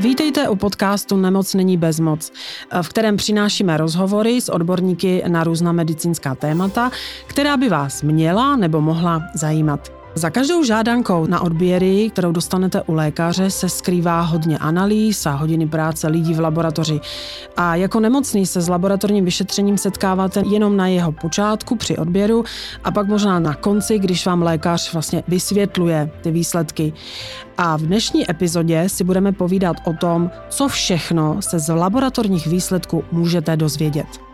Vítejte u podcastu Nemoc není bezmoc, v kterém přinášíme rozhovory s odborníky na různá medicínská témata, která by vás měla nebo mohla zajímat. Za každou žádankou na odběry, kterou dostanete u lékaře, se skrývá hodně analýz a hodiny práce lidí v laboratoři. A jako nemocný se s laboratorním vyšetřením setkáváte jenom na jeho počátku při odběru a pak možná na konci, když vám lékař vlastně vysvětluje ty výsledky. A v dnešní epizodě si budeme povídat o tom, co všechno se z laboratorních výsledků můžete dozvědět.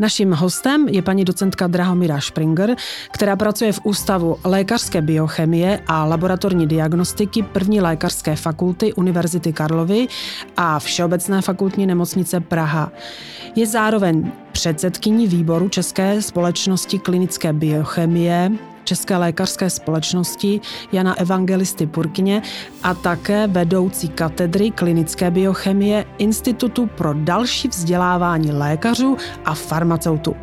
Naším hostem je paní docentka Drahomira Springer, která pracuje v Ústavu lékařské biochemie a laboratorní diagnostiky první lékařské fakulty Univerzity Karlovy a Všeobecné fakultní nemocnice Praha. Je zároveň předsedkyní výboru České společnosti klinické biochemie České lékařské společnosti Jana Evangelisty Purkyně a také vedoucí katedry klinické biochemie Institutu pro další vzdělávání lékařů a farmaceutů.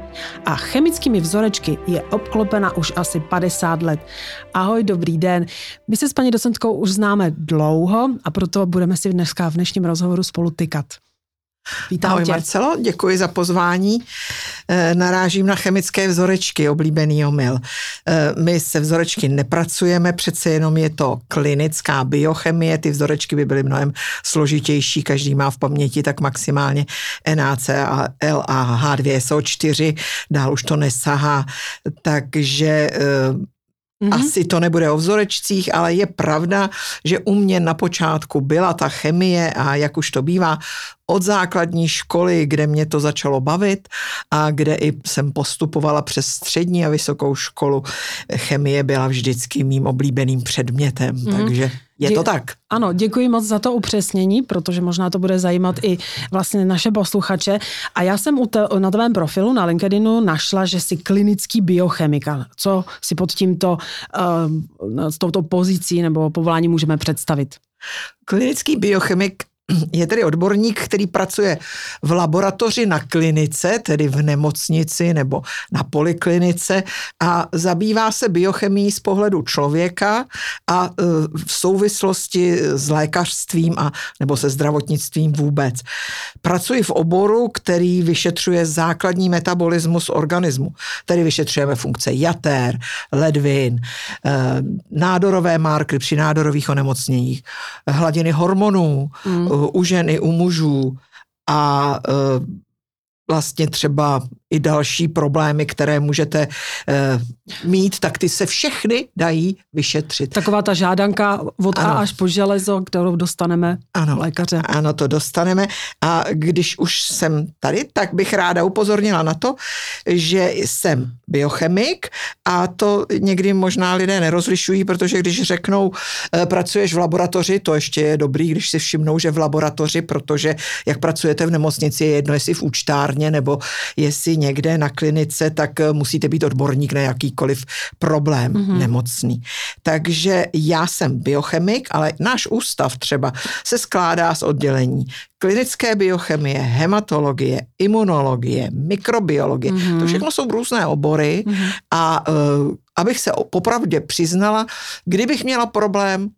A chemickými vzorečky je obklopena už asi 50 let. Ahoj, dobrý den. My se s paní docentkou už známe dlouho a proto budeme si dneska v dnešním rozhovoru spolu tykat. Vítám Ahoj tě. Marcelo, děkuji za pozvání. E, narážím na chemické vzorečky, oblíbený omyl. E, my se vzorečky nepracujeme, přece jenom je to klinická biochemie, ty vzorečky by byly mnohem složitější, každý má v paměti tak maximálně NaC a L a H2SO4, dál už to nesahá, takže Mm-hmm. Asi to nebude o vzorečcích, ale je pravda, že u mě na počátku byla ta chemie a jak už to bývá, od základní školy, kde mě to začalo bavit a kde i jsem postupovala přes střední a vysokou školu, chemie byla vždycky mým oblíbeným předmětem, mm. takže je to tak. Ano, děkuji moc za to upřesnění, protože možná to bude zajímat i vlastně naše posluchače. A já jsem te, na tvém profilu na LinkedInu našla, že jsi klinický biochemika. Co si pod tímto, uh, s touto pozicí nebo povolání můžeme představit? Klinický biochemik je tedy odborník, který pracuje v laboratoři na klinice, tedy v nemocnici nebo na poliklinice a zabývá se biochemií z pohledu člověka a e, v souvislosti s lékařstvím a nebo se zdravotnictvím vůbec. Pracuji v oboru, který vyšetřuje základní metabolismus organismu, tedy vyšetřujeme funkce jater, ledvin, e, nádorové markry při nádorových onemocněních, hladiny hormonů, mm u žen i u mužů. A e, vlastně třeba i další problémy, které můžete e, mít, tak ty se všechny dají vyšetřit. Taková ta žádanka od ano. A až po železo, kterou dostaneme ano. lékaře. Ano, to dostaneme. A když už jsem tady, tak bych ráda upozornila na to, že jsem biochemik a to někdy možná lidé nerozlišují, protože když řeknou, e, pracuješ v laboratoři, to ještě je dobrý, když si všimnou, že v laboratoři, protože jak pracujete v nemocnici, je jedno, jestli v účtárně nebo jestli někde na klinice, tak eh, musíte být odborník na jakýkoliv problém mm-hmm. nemocný. Takže já jsem biochemik, ale náš ústav třeba se skládá z oddělení klinické biochemie, hematologie, imunologie, mikrobiologie. Mm-hmm. To všechno jsou různé obory mm-hmm. a uh, abych se popravdě přiznala, kdybych měla problém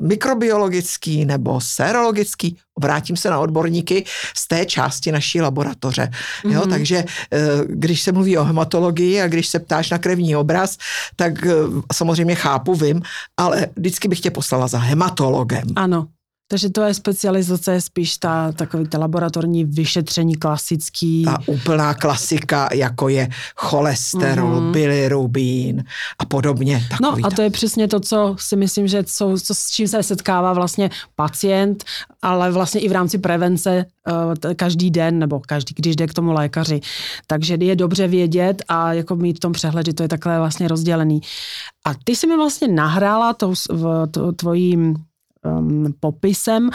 mikrobiologický nebo serologický, obrátím se na odborníky z té části naší laboratoře. Mm-hmm. Jo, mhm. takže eh, když se mluví o hematologii a když se ptáš na krevní obraz, tak eh, samozřejmě chápu, vím, ale vždycky bych tě poslala za hematologem. Ano. Takže to je specializace spíš ta takový ta laboratorní vyšetření klasický. Ta úplná klasika, jako je cholesterol, mm-hmm. bilirubín a podobně. No a to je přesně to, co si myslím, že co, co, s čím se setkává vlastně pacient, ale vlastně i v rámci prevence uh, každý den nebo každý, když jde k tomu lékaři. Takže je dobře vědět a jako mít v tom přehled, že to je takhle vlastně rozdělený. A ty si mi vlastně nahrála tou, v, to, tvojím um, popisem,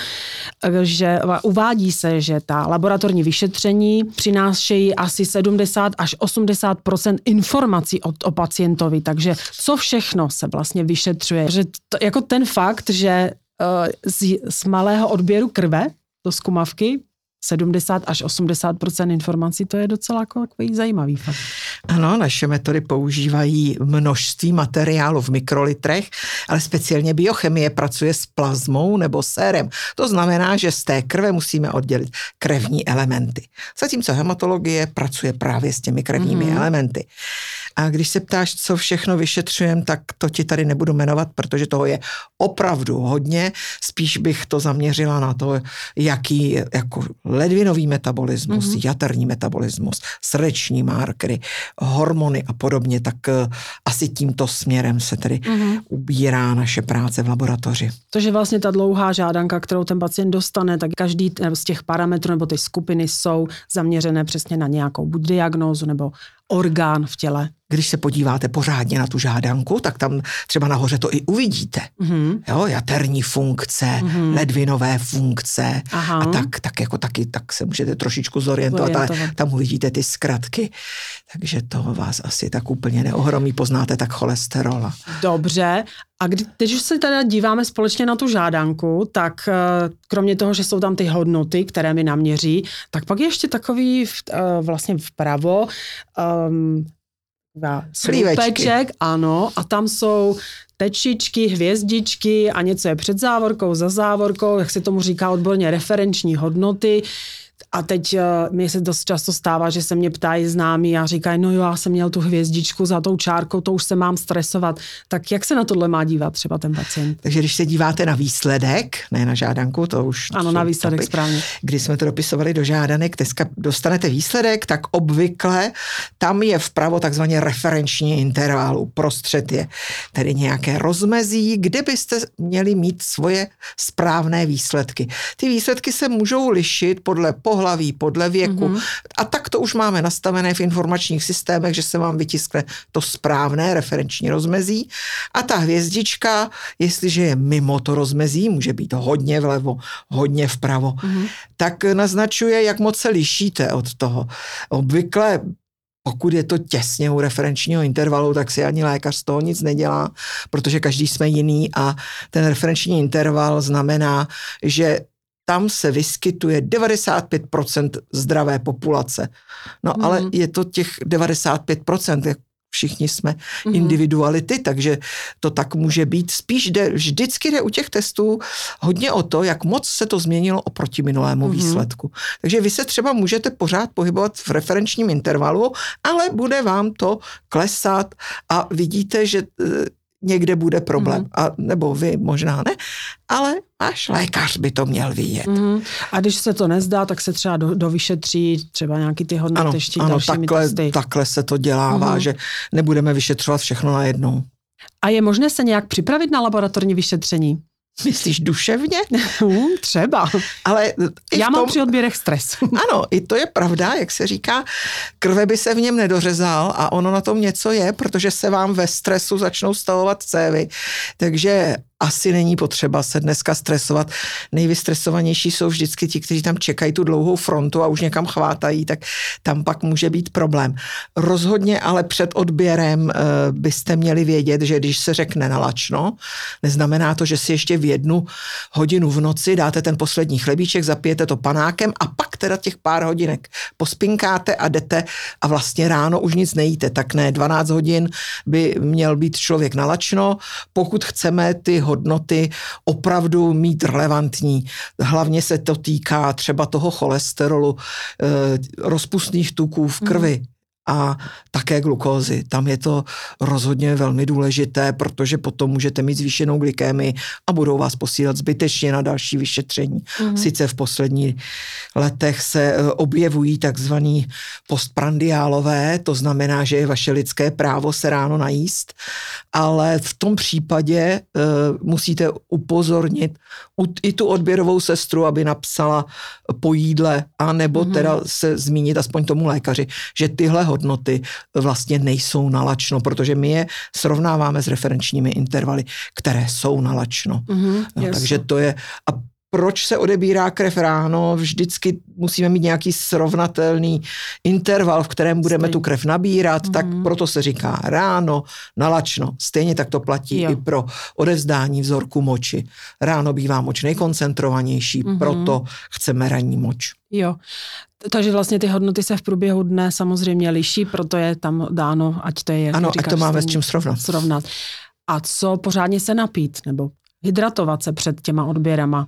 že uvádí se, že ta laboratorní vyšetření přinášejí asi 70 až 80% informací o, o pacientovi. Takže co všechno se vlastně vyšetřuje? Že to, jako ten fakt, že uh, z, z malého odběru krve do zkumavky 70 až 80% informací, to je docela jako takový zajímavý fakt. Ano, naše metody používají množství materiálu v mikrolitrech, ale speciálně biochemie pracuje s plazmou nebo sérem. To znamená, že z té krve musíme oddělit krevní elementy. Zatímco hematologie pracuje právě s těmi krevními mm-hmm. elementy. A když se ptáš, co všechno vyšetřujem, tak to ti tady nebudu jmenovat, protože toho je opravdu hodně. Spíš bych to zaměřila na to, jaký jako ledvinový metabolismus, mm-hmm. jaterní metabolismus, srdeční markery, hormony a podobně, tak uh, asi tímto směrem se tedy mm-hmm. ubírá naše práce v laboratoři. Takže vlastně ta dlouhá žádanka, kterou ten pacient dostane, tak každý z těch parametrů nebo ty skupiny jsou zaměřené přesně na nějakou buď diagnózu nebo orgán v těle. Když se podíváte pořádně na tu žádanku, tak tam třeba nahoře to i uvidíte. Mm-hmm. Jo, jaterní funkce, mm-hmm. ledvinové funkce Aha. a tak, tak jako taky, tak se můžete trošičku zorientovat, ale tam uvidíte ty zkratky. Takže to vás asi tak úplně neohromí, poznáte tak cholesterola. Dobře, a kdy, když se teda díváme společně na tu žádanku, tak eh, kromě toho, že jsou tam ty hodnoty, které mi naměří, tak pak je ještě takový eh, vlastně vpravo um, slupeček, ano, a tam jsou tečičky, hvězdičky a něco je před závorkou, za závorkou, jak se tomu říká odborně, referenční hodnoty. A teď uh, mi se dost často stává, že se mě ptají známí a říkají, no jo, já jsem měl tu hvězdičku za tou čárkou, to už se mám stresovat. Tak jak se na tohle má dívat třeba ten pacient? Takže když se díváte na výsledek, ne na žádanku, to už... Ano, na výsledek topy. správně. Když jsme to dopisovali do žádanek, dneska dostanete výsledek, tak obvykle tam je vpravo takzvaně referenční interval, uprostřed je tedy nějaké rozmezí, kde byste měli mít svoje správné výsledky. Ty výsledky se můžou lišit podle pohlaví, podle věku. Mm-hmm. A tak to už máme nastavené v informačních systémech, že se vám vytiskne to správné referenční rozmezí. A ta hvězdička, jestliže je mimo to rozmezí, může být hodně vlevo, hodně vpravo, mm-hmm. tak naznačuje, jak moc se lišíte od toho. Obvykle pokud je to těsně u referenčního intervalu, tak si ani lékař z toho nic nedělá, protože každý jsme jiný a ten referenční interval znamená, že tam se vyskytuje 95% zdravé populace. No mm. ale je to těch 95%, jak všichni jsme mm. individuality, takže to tak může být. Spíš jde, vždycky jde u těch testů hodně o to, jak moc se to změnilo oproti minulému mm. výsledku. Takže vy se třeba můžete pořád pohybovat v referenčním intervalu, ale bude vám to klesat a vidíte, že eh, někde bude problém. Mm. A, nebo vy možná ne, ale až lékař by to měl vidět. Mm. A když se to nezdá, tak se třeba do, dovyšetří třeba nějaký ty hodnoty ano, ještě ano, takhle, testy. takhle se to dělává, mm. že nebudeme vyšetřovat všechno najednou. A je možné se nějak připravit na laboratorní vyšetření? Myslíš duševně? Hmm, třeba. Ale Já mám tom, při odběrech stres. ano, i to je pravda, jak se říká, krve by se v něm nedořezal a ono na tom něco je, protože se vám ve stresu začnou stavovat cévy. Takže asi není potřeba se dneska stresovat. Nejvystresovanější jsou vždycky ti, kteří tam čekají tu dlouhou frontu a už někam chvátají, tak tam pak může být problém. Rozhodně ale před odběrem e, byste měli vědět, že když se řekne nalačno, neznamená to, že si ještě v jednu hodinu v noci dáte ten poslední chlebíček, zapijete to panákem a pak teda těch pár hodinek pospinkáte a jdete a vlastně ráno už nic nejíte. Tak ne, 12 hodin by měl být člověk nalačno. Pokud chceme ty hodnoty opravdu mít relevantní. Hlavně se to týká třeba toho cholesterolu, eh, rozpustných tuků v krvi. A také glukózy. Tam je to rozhodně velmi důležité, protože potom můžete mít zvýšenou glykémii a budou vás posílat zbytečně na další vyšetření. Mm-hmm. Sice v posledních letech se eh, objevují takzvaný postprandiálové, to znamená, že je vaše lidské právo se ráno najíst, ale v tom případě uh, musíte upozornit i tu odběrovou sestru, aby napsala po jídle, a nebo mm-hmm. teda se zmínit aspoň tomu lékaři, že tyhle hodnoty vlastně nejsou nalačno, protože my je srovnáváme s referenčními intervaly, které jsou nalačno. Mm-hmm, no, takže to je, a proč se odebírá krev ráno, vždycky musíme mít nějaký srovnatelný interval, v kterém budeme Stejně. tu krev nabírat, mm-hmm. tak mhm. proto se říká ráno, nalačno. Stejně tak to platí jo. i pro odevzdání vzorku moči. Ráno bývá moč nejkoncentrovanější, mm-hmm. proto chceme ranní moč. Jo, takže vlastně ty hodnoty se v průběhu dne samozřejmě liší, proto je tam dáno, ať to je, jak Ano, říkáš, ať to máme s čím srovnat. srovnat. A co pořádně se napít, nebo hydratovat se před těma odběrama?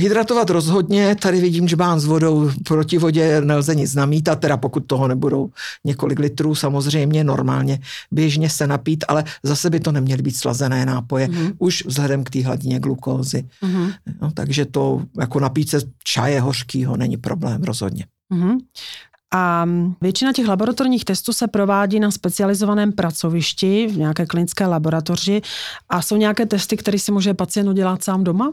Hydratovat rozhodně, tady vidím džbán s vodou, proti vodě nelze nic namítat, teda pokud toho nebudou několik litrů, samozřejmě normálně běžně se napít, ale zase by to neměly být slazené nápoje, mm-hmm. už vzhledem k té hladině glukózy. Mm-hmm. No, takže to jako napít se čaje hořkýho není problém rozhodně. Mm-hmm. A většina těch laboratorních testů se provádí na specializovaném pracovišti, v nějaké klinické laboratoři a jsou nějaké testy, které si může pacient udělat sám doma?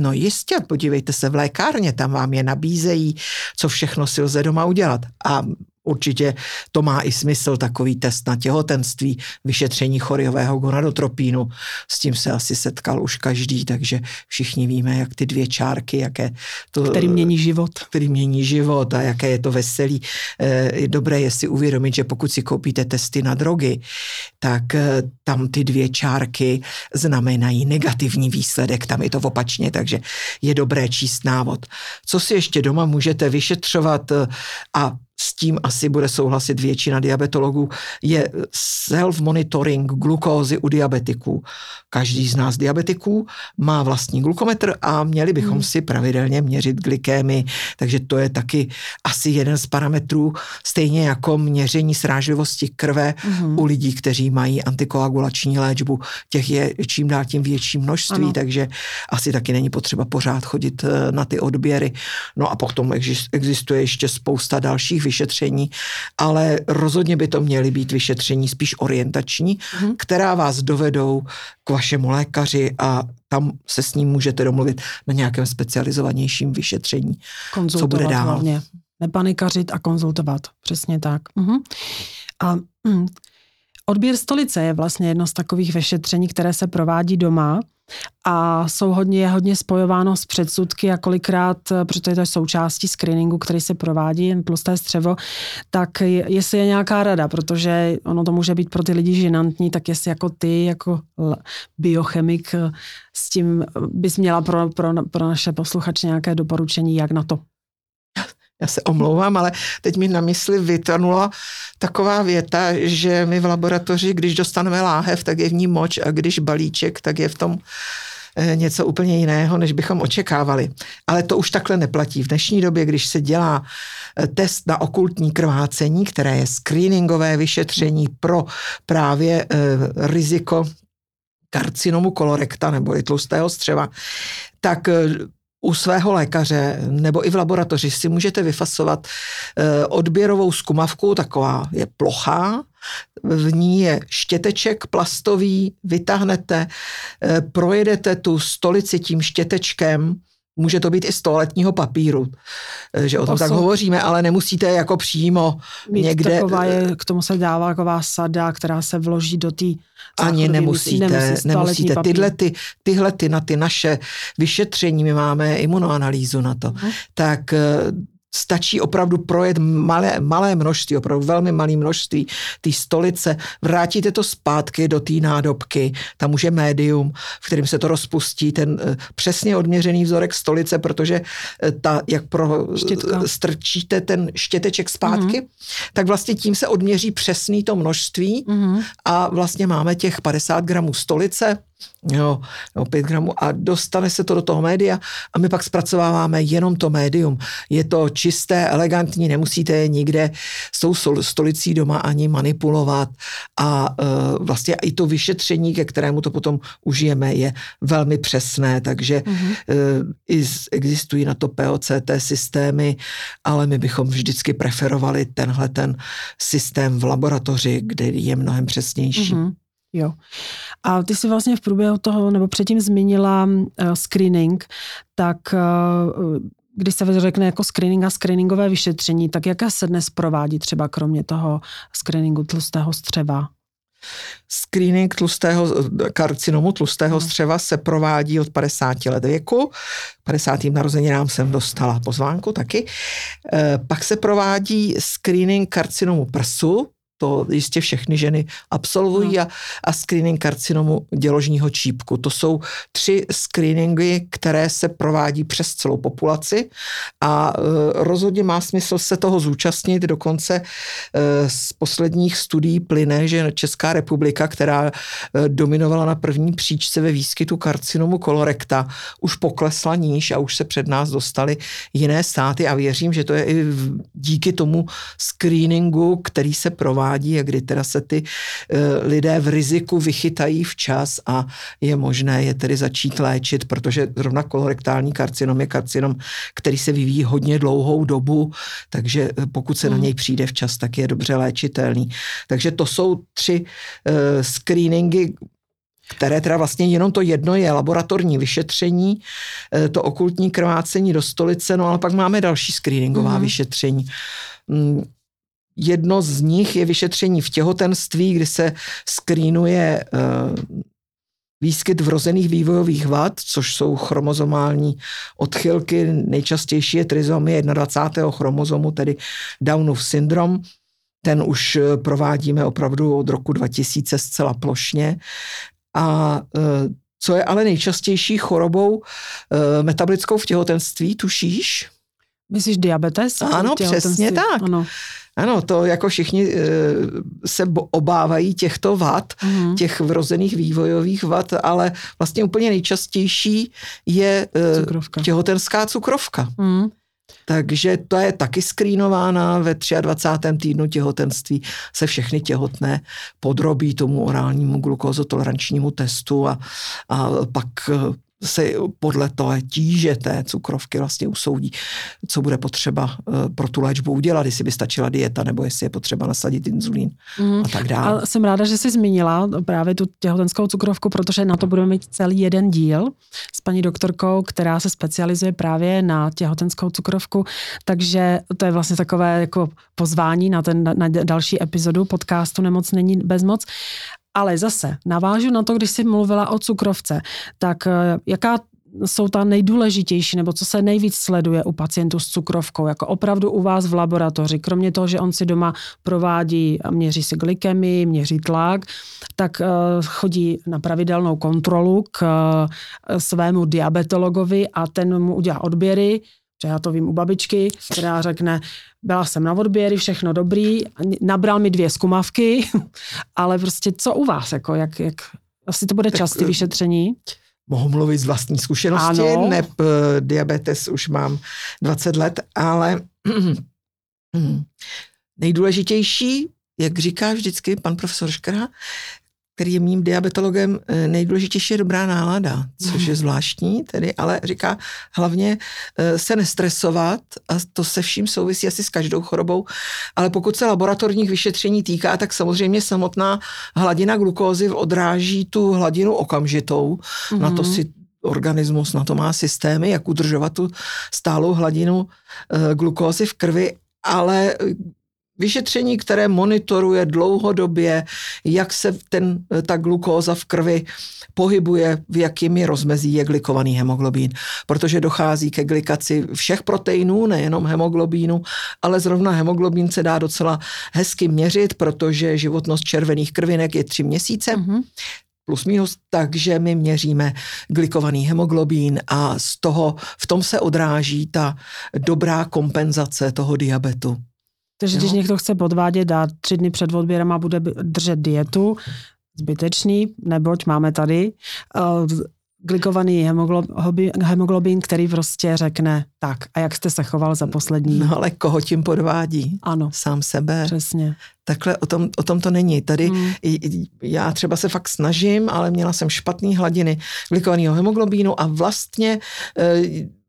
No jistě, podívejte se v lékárně, tam vám je nabízejí, co všechno si lze doma udělat. A Určitě to má i smysl, takový test na těhotenství, vyšetření choriového gonadotropínu. S tím se asi setkal už každý, takže všichni víme, jak ty dvě čárky, jaké to... Který mění život. Který mění život a jaké je to veselý. Eh, je dobré je si uvědomit, že pokud si koupíte testy na drogy, tak eh, tam ty dvě čárky znamenají negativní výsledek, tam je to opačně, takže je dobré číst návod. Co si ještě doma můžete vyšetřovat eh, a s tím asi bude souhlasit většina diabetologů, je self-monitoring glukózy u diabetiků. Každý z nás diabetiků má vlastní glukometr a měli bychom hmm. si pravidelně měřit glykémy, takže to je taky asi jeden z parametrů, stejně jako měření srážlivosti krve hmm. u lidí, kteří mají antikoagulační léčbu. Těch je čím dál tím větší množství, ano. takže asi taky není potřeba pořád chodit eh, na ty odběry. No a potom existuje ještě spousta dalších vyšetření, ale rozhodně by to měly být vyšetření spíš orientační, mm-hmm. která vás dovedou k vašemu lékaři a tam se s ním můžete domluvit na nějakém specializovanějším vyšetření, co bude dál. Hlavně. Nepanikařit a konzultovat, přesně tak. Mm-hmm. A mm, odběr stolice je vlastně jedno z takových vyšetření, které se provádí doma a jsou hodně, je hodně spojováno s předsudky a kolikrát, protože to je součástí screeningu, který se provádí, jen tlusté střevo, tak jestli je nějaká rada, protože ono to může být pro ty lidi žinantní, tak jestli jako ty, jako biochemik, s tím bys měla pro, pro, pro naše posluchače nějaké doporučení, jak na to? Já se omlouvám, ale teď mi na mysli vytrnula taková věta, že my v laboratoři, když dostaneme láhev, tak je v ní moč a když balíček, tak je v tom eh, něco úplně jiného, než bychom očekávali. Ale to už takhle neplatí. V dnešní době, když se dělá eh, test na okultní krvácení, které je screeningové vyšetření pro právě eh, riziko karcinomu kolorekta nebo tlustého střeva, tak u svého lékaře nebo i v laboratoři si můžete vyfasovat eh, odběrovou zkumavku, taková je plochá, v ní je štěteček plastový, vytáhnete, eh, projedete tu stolici tím štětečkem, Může to být i z toaletního papíru, eh, že o tom to tak hovoříme, ale nemusíte jako přímo Mít někde... Taková je, k tomu se dává taková sada, která se vloží do té ani nemusíte, nemusí nemusíte. Tyhle, ty, tyhle ty na ty naše vyšetření, my máme imunoanalýzu na to, uh-huh. tak eh, stačí opravdu projet malé, malé množství, opravdu velmi malé množství té stolice, vrátíte to zpátky do té nádobky, tam už je médium, v kterém se to rozpustí, ten uh, přesně odměřený vzorek stolice, protože uh, ta, jak pro, Štětka. strčíte ten štěteček zpátky, mm-hmm. tak vlastně tím se odměří přesný to množství mm-hmm. a vlastně máme těch 50 gramů stolice, jo, jo, 5 gramů a dostane se to do toho média a my pak zpracováváme jenom to médium. Je to čisté, elegantní, nemusíte je nikde s tou stolicí doma ani manipulovat a uh, vlastně i to vyšetření, ke kterému to potom užijeme, je velmi přesné, takže mm-hmm. i existují na to POCT systémy, ale my bychom vždycky preferovali tenhle ten systém v laboratoři, kde je mnohem přesnější. Mm-hmm. Jo. A ty jsi vlastně v průběhu toho, nebo předtím zmínila uh, screening, tak uh, když se řekne jako screening a screeningové vyšetření, tak jaké se dnes provádí třeba kromě toho screeningu tlustého střeva? Screening tlustého, karcinomu tlustého střeva se provádí od 50 let věku. 50. narozeninám jsem dostala pozvánku taky. Eh, pak se provádí screening karcinomu prsu, to jistě všechny ženy absolvují no. a, a screening karcinomu děložního čípku. To jsou tři screeningy, které se provádí přes celou populaci a e, rozhodně má smysl se toho zúčastnit. Dokonce e, z posledních studií plyne, že Česká republika, která e, dominovala na první příčce ve výskytu karcinomu kolorekta, už poklesla níž a už se před nás dostali jiné státy a věřím, že to je i díky tomu screeningu, který se provádí provádí a kdy teda se ty eh, lidé v riziku vychytají včas a je možné je tedy začít léčit, protože zrovna kolorektální karcinom je karcinom, který se vyvíjí hodně dlouhou dobu, takže eh, pokud se mm. na něj přijde včas, tak je dobře léčitelný. Takže to jsou tři uh, screeningy, které teda vlastně jenom to jedno je laboratorní vyšetření, to okultní krvácení do stolice, no ale pak máme další screeningová mm. vyšetření. Jedno z nich je vyšetření v těhotenství, kdy se skrýnuje eh, výskyt vrozených vývojových vad, což jsou chromozomální odchylky. Nejčastější je trizomie 21. chromozomu, tedy Downův syndrom. Ten už eh, provádíme opravdu od roku 2000 zcela plošně. A eh, co je ale nejčastější chorobou metabolickou v těhotenství, tušíš? Myslíš diabetes? Ano, přesně tak. Ano. Ano, to jako všichni eh, se obávají těchto vad, mm. těch vrozených vývojových vad, ale vlastně úplně nejčastější je eh, cukrovka. těhotenská cukrovka. Mm. Takže to je taky skrýnována ve 23. týdnu těhotenství se všechny těhotné podrobí tomu orálnímu glukózotolerančnímu testu a, a pak se podle toho tíže té cukrovky vlastně usoudí, co bude potřeba eh, pro tu léčbu udělat, jestli by stačila dieta, nebo jestli je potřeba nasadit inzulín mm. a tak dále. A jsem ráda, že jsi zmínila právě tu těhotenskou cukrovku, protože na to budeme mít celý jeden díl s paní doktorkou, která se specializuje právě na těhotenskou cukrovku, takže to je vlastně takové jako pozvání na ten na další epizodu podcastu Nemoc není bezmoc. Ale zase navážu na to, když jsi mluvila o cukrovce, tak eh, jaká jsou ta nejdůležitější, nebo co se nejvíc sleduje u pacientů s cukrovkou, jako opravdu u vás v laboratoři, kromě toho, že on si doma provádí a měří si glykemii, měří tlak, tak eh, chodí na pravidelnou kontrolu k eh, svému diabetologovi a ten mu udělá odběry, že já to vím u babičky, která řekne, byla jsem na odběry, všechno dobrý, nabral mi dvě zkumavky, ale prostě co u vás, jako jak, jak asi to bude častý eh, vyšetření? Mohu mluvit z vlastní zkušenosti, ano. neb eh, diabetes už mám 20 let, ale nejdůležitější, jak říká vždycky pan profesor Škra, který je mým diabetologem, eh, nejdůležitější je dobrá nálada, což je zvláštní tedy, ale říká hlavně eh, se nestresovat a to se vším souvisí asi s každou chorobou, ale pokud se laboratorních vyšetření týká, tak samozřejmě samotná hladina glukózy odráží tu hladinu okamžitou, mm-hmm. na to mhm. si organismus na to má systémy, jak udržovat tu stálou hladinu e, glukózy v krvi, ale vyšetření, které monitoruje dlouhodobě, jak se ten, ta glukóza v krvi pohybuje, v jakými rozmezí je glikovaný hemoglobín, protože dochází ke glikaci všech proteinů, nejenom hemoglobínu, ale zrovna hemoglobín se dá docela hezky měřit, protože životnost červených krvinek je tři měsíce. Mm-hmm plus minus, takže my měříme glikovaný hemoglobín a z toho, v tom se odráží ta dobrá kompenzace toho diabetu. Takže jo. když někdo chce podvádět a tři dny před odběrem a bude držet dietu, zbytečný, neboť máme tady uh, glikovaný hemoglobin, hemoglobin, který prostě řekne tak, a jak jste se choval za poslední... No ale koho tím podvádí? Ano. Sám sebe. Přesně. Takhle o tom, o tom to není. Tady hmm. já třeba se fakt snažím, ale měla jsem špatný hladiny glikovaného hemoglobínu a vlastně e,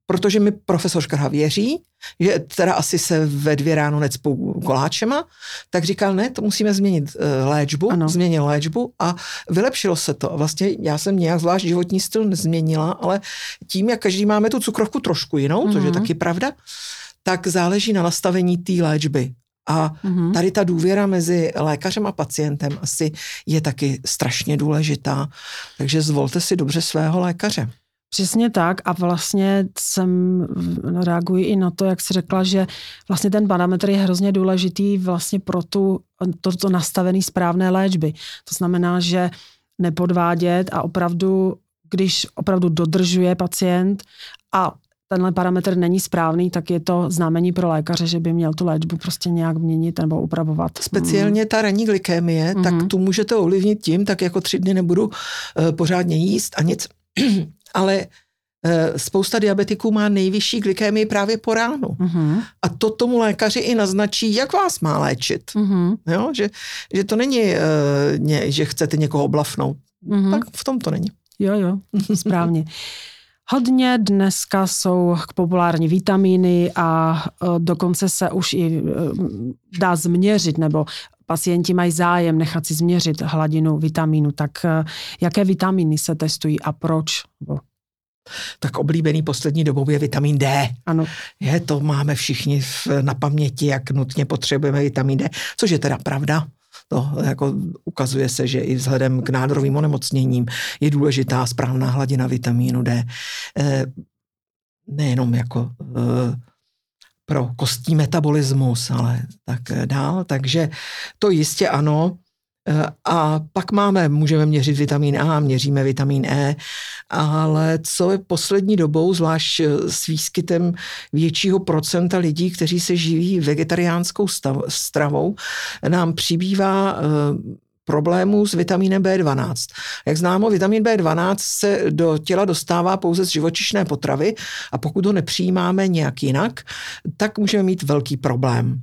protože mi profesor Škrha věří, že teda asi se ve dvě ráno necpou koláčema, tak říkal, ne, to musíme změnit uh, léčbu, ano. změnil léčbu a vylepšilo se to. Vlastně já jsem nějak zvlášť životní styl nezměnila, ale tím, jak každý máme tu cukrovku trošku jinou, mm-hmm. což je mhm. taky pravda, tak záleží na nastavení té léčby. A mm-hmm. tady ta důvěra mezi lékařem a pacientem asi je taky strašně důležitá. Takže zvolte si dobře svého lékaře. Přesně tak a vlastně jsem reaguji i na to, jak jsi řekla, že vlastně ten parametr je hrozně důležitý vlastně pro tu, to, to nastavený správné léčby. To znamená, že nepodvádět a opravdu, když opravdu dodržuje pacient a tenhle parametr není správný, tak je to znamení pro lékaře, že by měl tu léčbu prostě nějak měnit nebo upravovat. Speciálně ta ranní glykémie, mm. tak mhm. tu můžete ovlivnit tím, tak jako tři dny nebudu uh, pořádně jíst a nic, ale uh, spousta diabetiků má nejvyšší glykémii právě po ránu. Mm-hmm. A to tomu lékaři i naznačí, jak vás má léčit. Mm-hmm. Jo? Že, že to není, uh, ně, že chcete někoho oblafnout. Mm-hmm. Tak v tom to není. Jo, jo, správně. Hodně dneska jsou populární vitamíny a e, dokonce se už i dá změřit, nebo pacienti mají zájem nechat si změřit hladinu vitamínu. Tak e, jaké vitamíny se testují a proč? Tak oblíbený poslední dobou je vitamin D. Ano. Je, to máme všichni na paměti, jak nutně potřebujeme vitamin D, což je teda pravda. To jako ukazuje se, že i vzhledem k nádorovým onemocněním je důležitá správná hladina vitamínu D. E, nejenom jako e, pro kostní metabolismus, ale tak dál. Takže to jistě ano. Eh, a pak máme, můžeme měřit vitamin A, měříme vitamin E, ale co je poslední dobou, zvlášť eh, s výskytem většího procenta lidí, kteří se živí vegetariánskou stav, stravou, nám přibývá eh, problémů s vitamínem B12. Jak známo, vitamin B12 se do těla dostává pouze z živočišné potravy a pokud ho nepřijímáme nějak jinak, tak můžeme mít velký problém.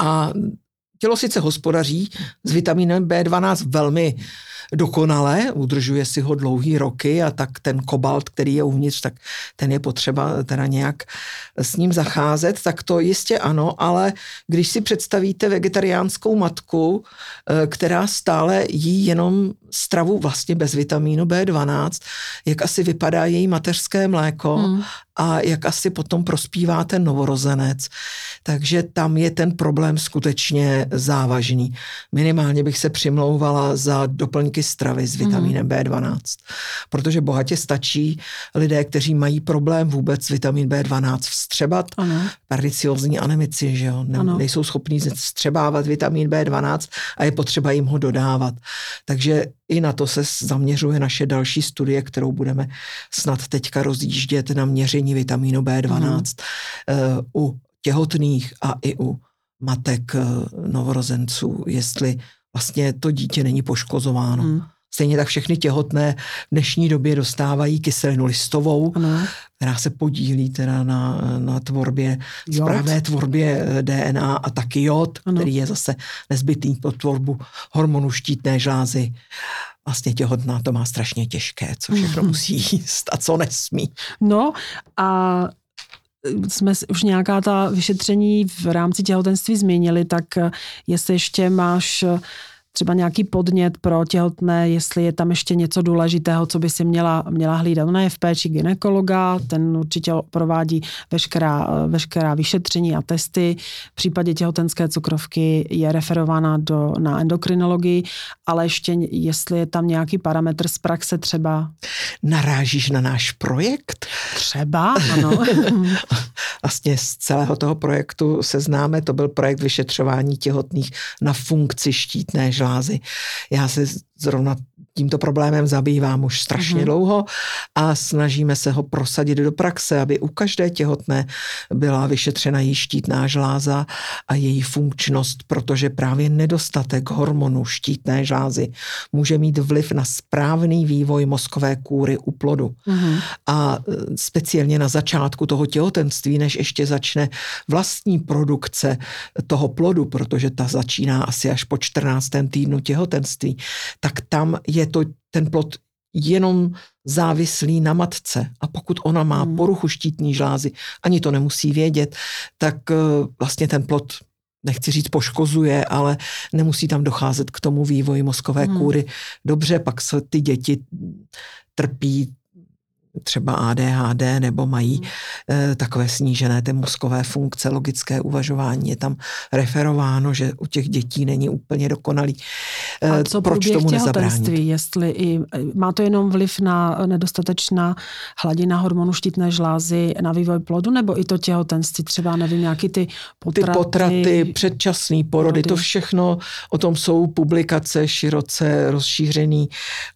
A Tělo sice hospodaří s vitamínem B12 velmi dokonale, udržuje si ho dlouhý roky a tak ten kobalt, který je uvnitř, tak ten je potřeba teda nějak s ním zacházet, tak to jistě ano, ale když si představíte vegetariánskou matku, eh, která stále jí jenom stravu vlastně bez vitamínu B12, jak asi vypadá její mateřské mléko hmm. a jak asi potom prospívá ten novorozenec. Takže tam je ten problém skutečně závažný. Minimálně bych se přimlouvala za doplňky stravy s vitamínem mm. B12, protože bohatě stačí lidé, kteří mají problém vůbec vitamin B12 vstřebat, ano. perniciozní anemici, že jo, ne, nejsou schopní vstřebávat vitamin B12 a je potřeba jim ho dodávat. Takže i na to se zaměřuje naše další studie, kterou budeme snad teďka rozjíždět na měření vitamínu B12 mm. uh, u těhotných a i u matek eh, novorozenců, jestli vlastně to dítě není poškozováno. Hmm. Stejně tak všechny těhotné v dnešní době dostávají kyselinu listovou, ano. která se podílí teda na, na tvorbě, jod. správné tvorbě eh, DNA a taky jod, ano. který je zase nezbytný pro tvorbu hormonu štítné žlázy. Vlastně těhotná to má strašně těžké, co všechno musí jíst a co nesmí. No a jsme už nějaká ta vyšetření v rámci těhotenství změnili, tak jestli ještě máš třeba nějaký podnět pro těhotné, jestli je tam ještě něco důležitého, co by si měla, měla hlídat. Ona je v péči ginekologa, ten určitě provádí veškerá, veškerá vyšetření a testy. V případě těhotenské cukrovky je referována do, na endokrinologii, ale ještě jestli je tam nějaký parametr z praxe třeba. Narážíš na náš projekt? Třeba, ano. vlastně z celého toho projektu se známe, to byl projekt vyšetřování těhotných na funkci štítné žlázy. Já se zrovna tímto problémem zabývám už strašně mm-hmm. dlouho a snažíme se ho prosadit do praxe, aby u každé těhotné byla vyšetřena její štítná žláza a její funkčnost, protože právě nedostatek hormonu štítné žlázy může mít vliv na správný vývoj mozkové kůry u plodu. Mm-hmm. A e, speciálně na začátku toho těhotenství, než ještě začne vlastní produkce toho plodu, protože ta začíná asi až po 14. týdnu těhotenství, tak tam je to ten plod jenom závislý na matce. A pokud ona má hmm. poruchu štítní žlázy, ani to nemusí vědět, tak eh, vlastně ten plod nechci říct poškozuje, ale nemusí tam docházet k tomu vývoji mozkové hmm. kůry. Dobře, pak se ty děti trpí třeba ADHD nebo mají hmm. takové snížené ty mozkové funkce, logické uvažování. Je tam referováno, že u těch dětí není úplně dokonalý. A eh, co Proč tomu nezabránit? Jestli i, má to jenom vliv na nedostatečná hladina hormonu štítné žlázy na vývoj plodu, nebo i to těhotenství, třeba nevím, nějaký ty potraty? Ty potraty, předčasný porody, porody, to všechno, o tom jsou publikace široce rozšířený,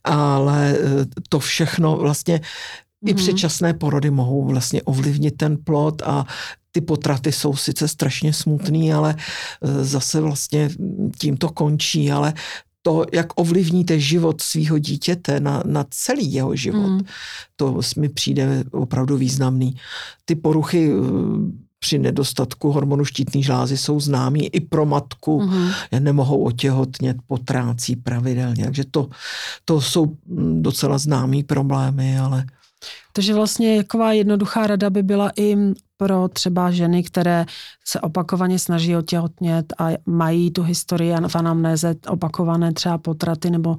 ale eh, to všechno vlastně i mhm. předčasné porody mohou vlastně ovlivnit ten plod a ty potraty jsou sice strašně smutný, ale e, zase vlastně tím to končí, ale to, jak ovlivníte život svého dítěte na, na celý jeho život, mm. to mi přijde opravdu významný. Ty poruchy e, při nedostatku hormonu štítné žlázy jsou známí i pro matku. Mm. Nemohou otěhotnět, potrácí pravidelně. Takže to, to jsou docela známý problémy, ale takže vlastně jaková jednoduchá rada by byla i pro třeba ženy, které se opakovaně snaží otěhotnět a mají tu historii v anamnéze opakované třeba potraty nebo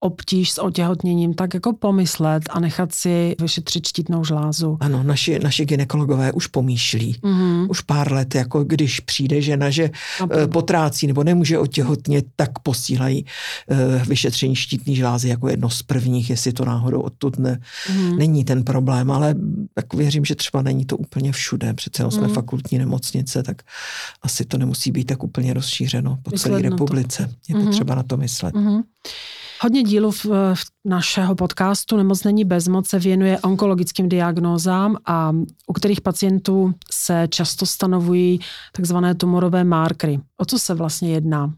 obtíž s otěhotněním, tak jako pomyslet a nechat si vyšetřit štítnou žlázu. Ano, naši, naši ginekologové už pomýšlí. Mm-hmm. Už pár let, jako když přijde žena, že no, potrácí nebo nemůže otěhotnět, tak posílají uh, vyšetření štítní žlázy jako jedno z prvních, jestli to náhodou odtud ne, mm-hmm. není ten problém, ale tak věřím, že třeba není to úplně všude. Přece jsme mm-hmm. fakultní nemocnice, tak asi to nemusí být tak úplně rozšířeno po celé republice. To. Je mm-hmm. potřeba na to myslet. Mm-hmm. Hodně dílů v, v našeho podcastu Nemoc není bezmoc se věnuje onkologickým diagnózám a u kterých pacientů se často stanovují takzvané tumorové markery. O co se vlastně jedná?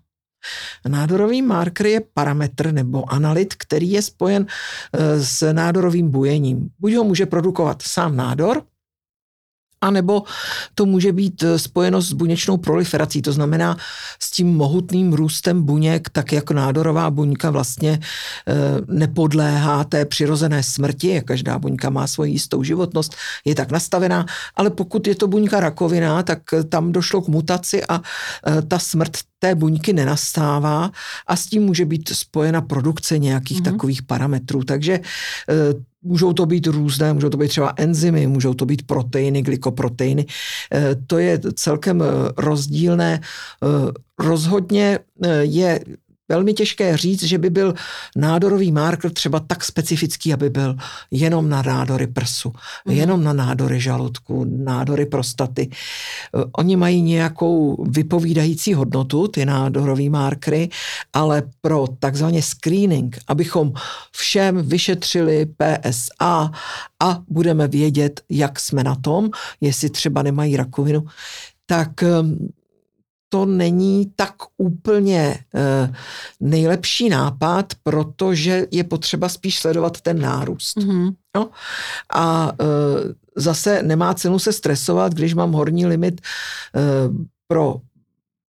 Nádorový marker je parametr nebo analyt, který je spojen eh, s nádorovým bujením. Buď ho může produkovat sám nádor, a nebo to může být eh, spojeno s buněčnou proliferací, to znamená s tím mohutným růstem buněk, tak jak nádorová buňka vlastně eh, nepodléhá té přirozené smrti, každá buňka má svoji jistou životnost, je tak nastavená, ale pokud je to buňka rakovina, tak eh, tam došlo k mutaci a ta smrt té buňky nenastává a s tím může být spojena produkce nějakých mm-hmm. takových parametrů. Takže Můžou to být různé, můžou to být třeba enzymy, můžou to být proteiny, glykoproteiny. Eh, to je celkem eh, rozdílné. Eh, rozhodně je velmi těžké říct, že by byl nádorový marker třeba tak specifický, aby byl jenom na nádory prsu, mm. jenom na nádory žaludku, nádory prostaty. Oni mají nějakou vypovídající hodnotu, ty nádorový markery, ale pro takzvaně screening, abychom všem vyšetřili PSA a budeme vědět, jak jsme na tom, jestli třeba nemají rakovinu, tak to není tak úplně e, nejlepší nápad, protože je potřeba spíš sledovat ten nárůst. Mm-hmm. No? A e, zase nemá cenu se stresovat, když mám horní limit e, pro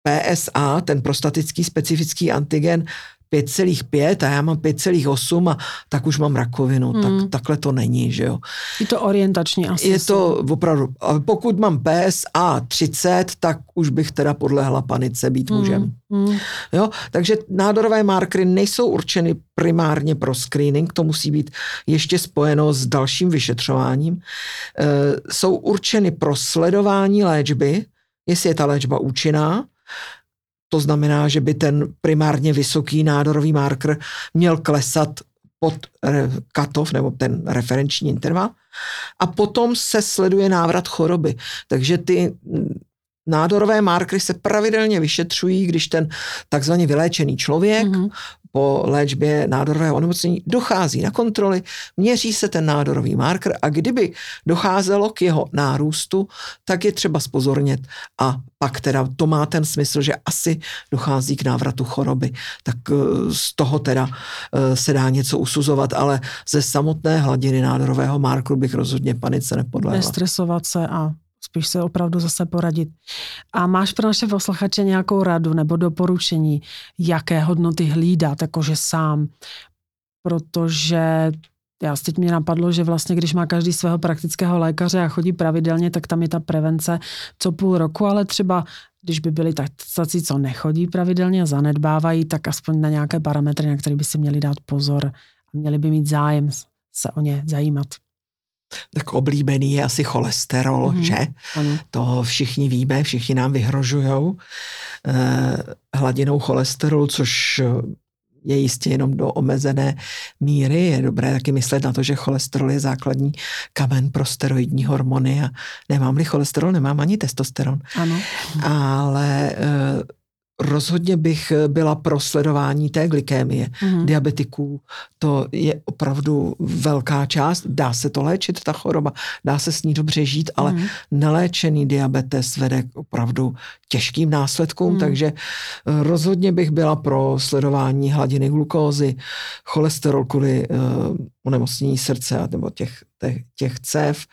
PSA, ten prostatický specifický antigen, 5,5 a já mám 5,8 a tak už mám rakovinu. Hmm. Tak, takhle to není, že jo. Je to orientační asi. Je to opravdu, pokud mám PSA 30, tak už bych teda podlehla panice být hmm. mužem. Hmm. Jo, takže nádorové markery nejsou určeny primárně pro screening, to musí být ještě spojeno s dalším vyšetřováním. E, jsou určeny pro sledování léčby, jestli je ta léčba účinná, to znamená, že by ten primárně vysoký nádorový marker měl klesat pod katov nebo ten referenční interval a potom se sleduje návrat choroby. Takže ty nádorové markery se pravidelně vyšetřují, když ten takzvaně vyléčený člověk mm-hmm po léčbě nádorového onemocnění dochází na kontroly, měří se ten nádorový marker a kdyby docházelo k jeho nárůstu, tak je třeba spozornět a pak teda to má ten smysl, že asi dochází k návratu choroby. Tak eh, z toho teda eh, se dá něco usuzovat, ale ze samotné hladiny nádorového markeru bych rozhodně panice nepodléhla. Nestresovat se a spíš se opravdu zase poradit. A máš pro naše posluchače nějakou radu nebo doporučení, jaké hodnoty hlídat, jakože sám? Protože já teď mě napadlo, že vlastně, když má každý svého praktického lékaře a chodí pravidelně, tak tam je ta prevence co půl roku, ale třeba když by byli tací, co nechodí pravidelně a zanedbávají, tak aspoň na nějaké parametry, na které by si měli dát pozor a měli by mít zájem se o ně zajímat. Tak oblíbený je asi cholesterol, mm-hmm. že? Ano. To všichni víme, všichni nám vyhrožujou eh, hladinou cholesterolu, což je jistě jenom do omezené míry. Je dobré taky myslet na to, že cholesterol je základní kamen pro steroidní hormony a nemám-li cholesterol, nemám ani testosteron. Ano. Ale eh, rozhodně bych byla pro sledování té glykémie mm-hmm. diabetiků. To je opravdu velká část. Dá se to léčit, ta choroba, dá se s ní dobře žít, ale mm-hmm. neléčený diabetes vede k opravdu těžkým následkům, mm-hmm. takže eh, rozhodně bych byla pro sledování hladiny glukózy, cholesterol kvůli uh, onemocnění srdce nebo těch, těch, těch cév,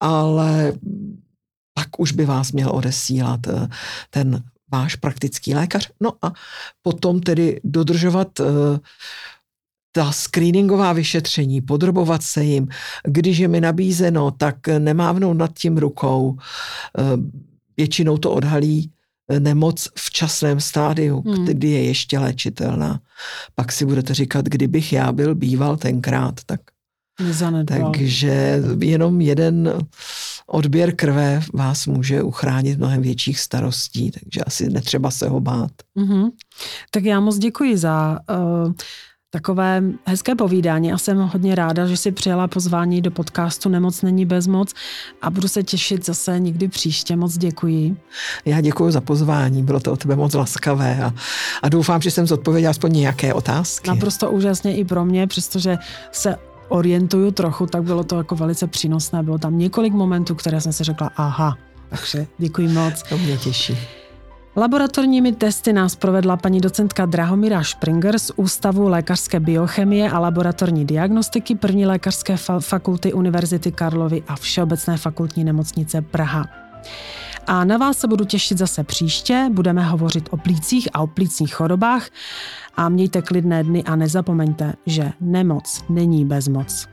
ale pak už by vás měl odesílat ten váš praktický lékař. No a potom tedy dodržovat uh, ta screeningová vyšetření, podrobovat se jim. Když je mi nabízeno, tak nemávnout nad tím rukou. Uh, většinou to odhalí eh, nemoc v časném stádiu, hmm. kdy je ještě léčitelná. Pak si budete říkat, kdybych já byl býval tenkrát, tak Nezanedbal. Takže jenom jeden odběr krve vás může uchránit mnohem větších starostí, takže asi netřeba se ho bát. Mm-hmm. Tak já moc děkuji za uh, takové hezké povídání a jsem hodně ráda, že si přijala pozvání do podcastu Nemoc není bezmoc a budu se těšit zase někdy příště. Moc děkuji. Já děkuji za pozvání, bylo to od tebe moc laskavé a, a doufám, že jsem zodpověděla aspoň nějaké otázky. Naprosto úžasně i pro mě, přestože se orientuju trochu, tak bylo to jako velice přínosné. Bylo tam několik momentů, které jsem si řekla, aha, takže děkuji moc. To mě těší. Laboratorními testy nás provedla paní docentka Drahomira Springer z Ústavu lékařské biochemie a laboratorní diagnostiky první lékařské fakulty Univerzity Karlovy a Všeobecné fakultní nemocnice Praha. A na vás se budu těšit zase příště. Budeme hovořit o plících a o plícních chorobách. A mějte klidné dny a nezapomeňte, že nemoc není bezmoc.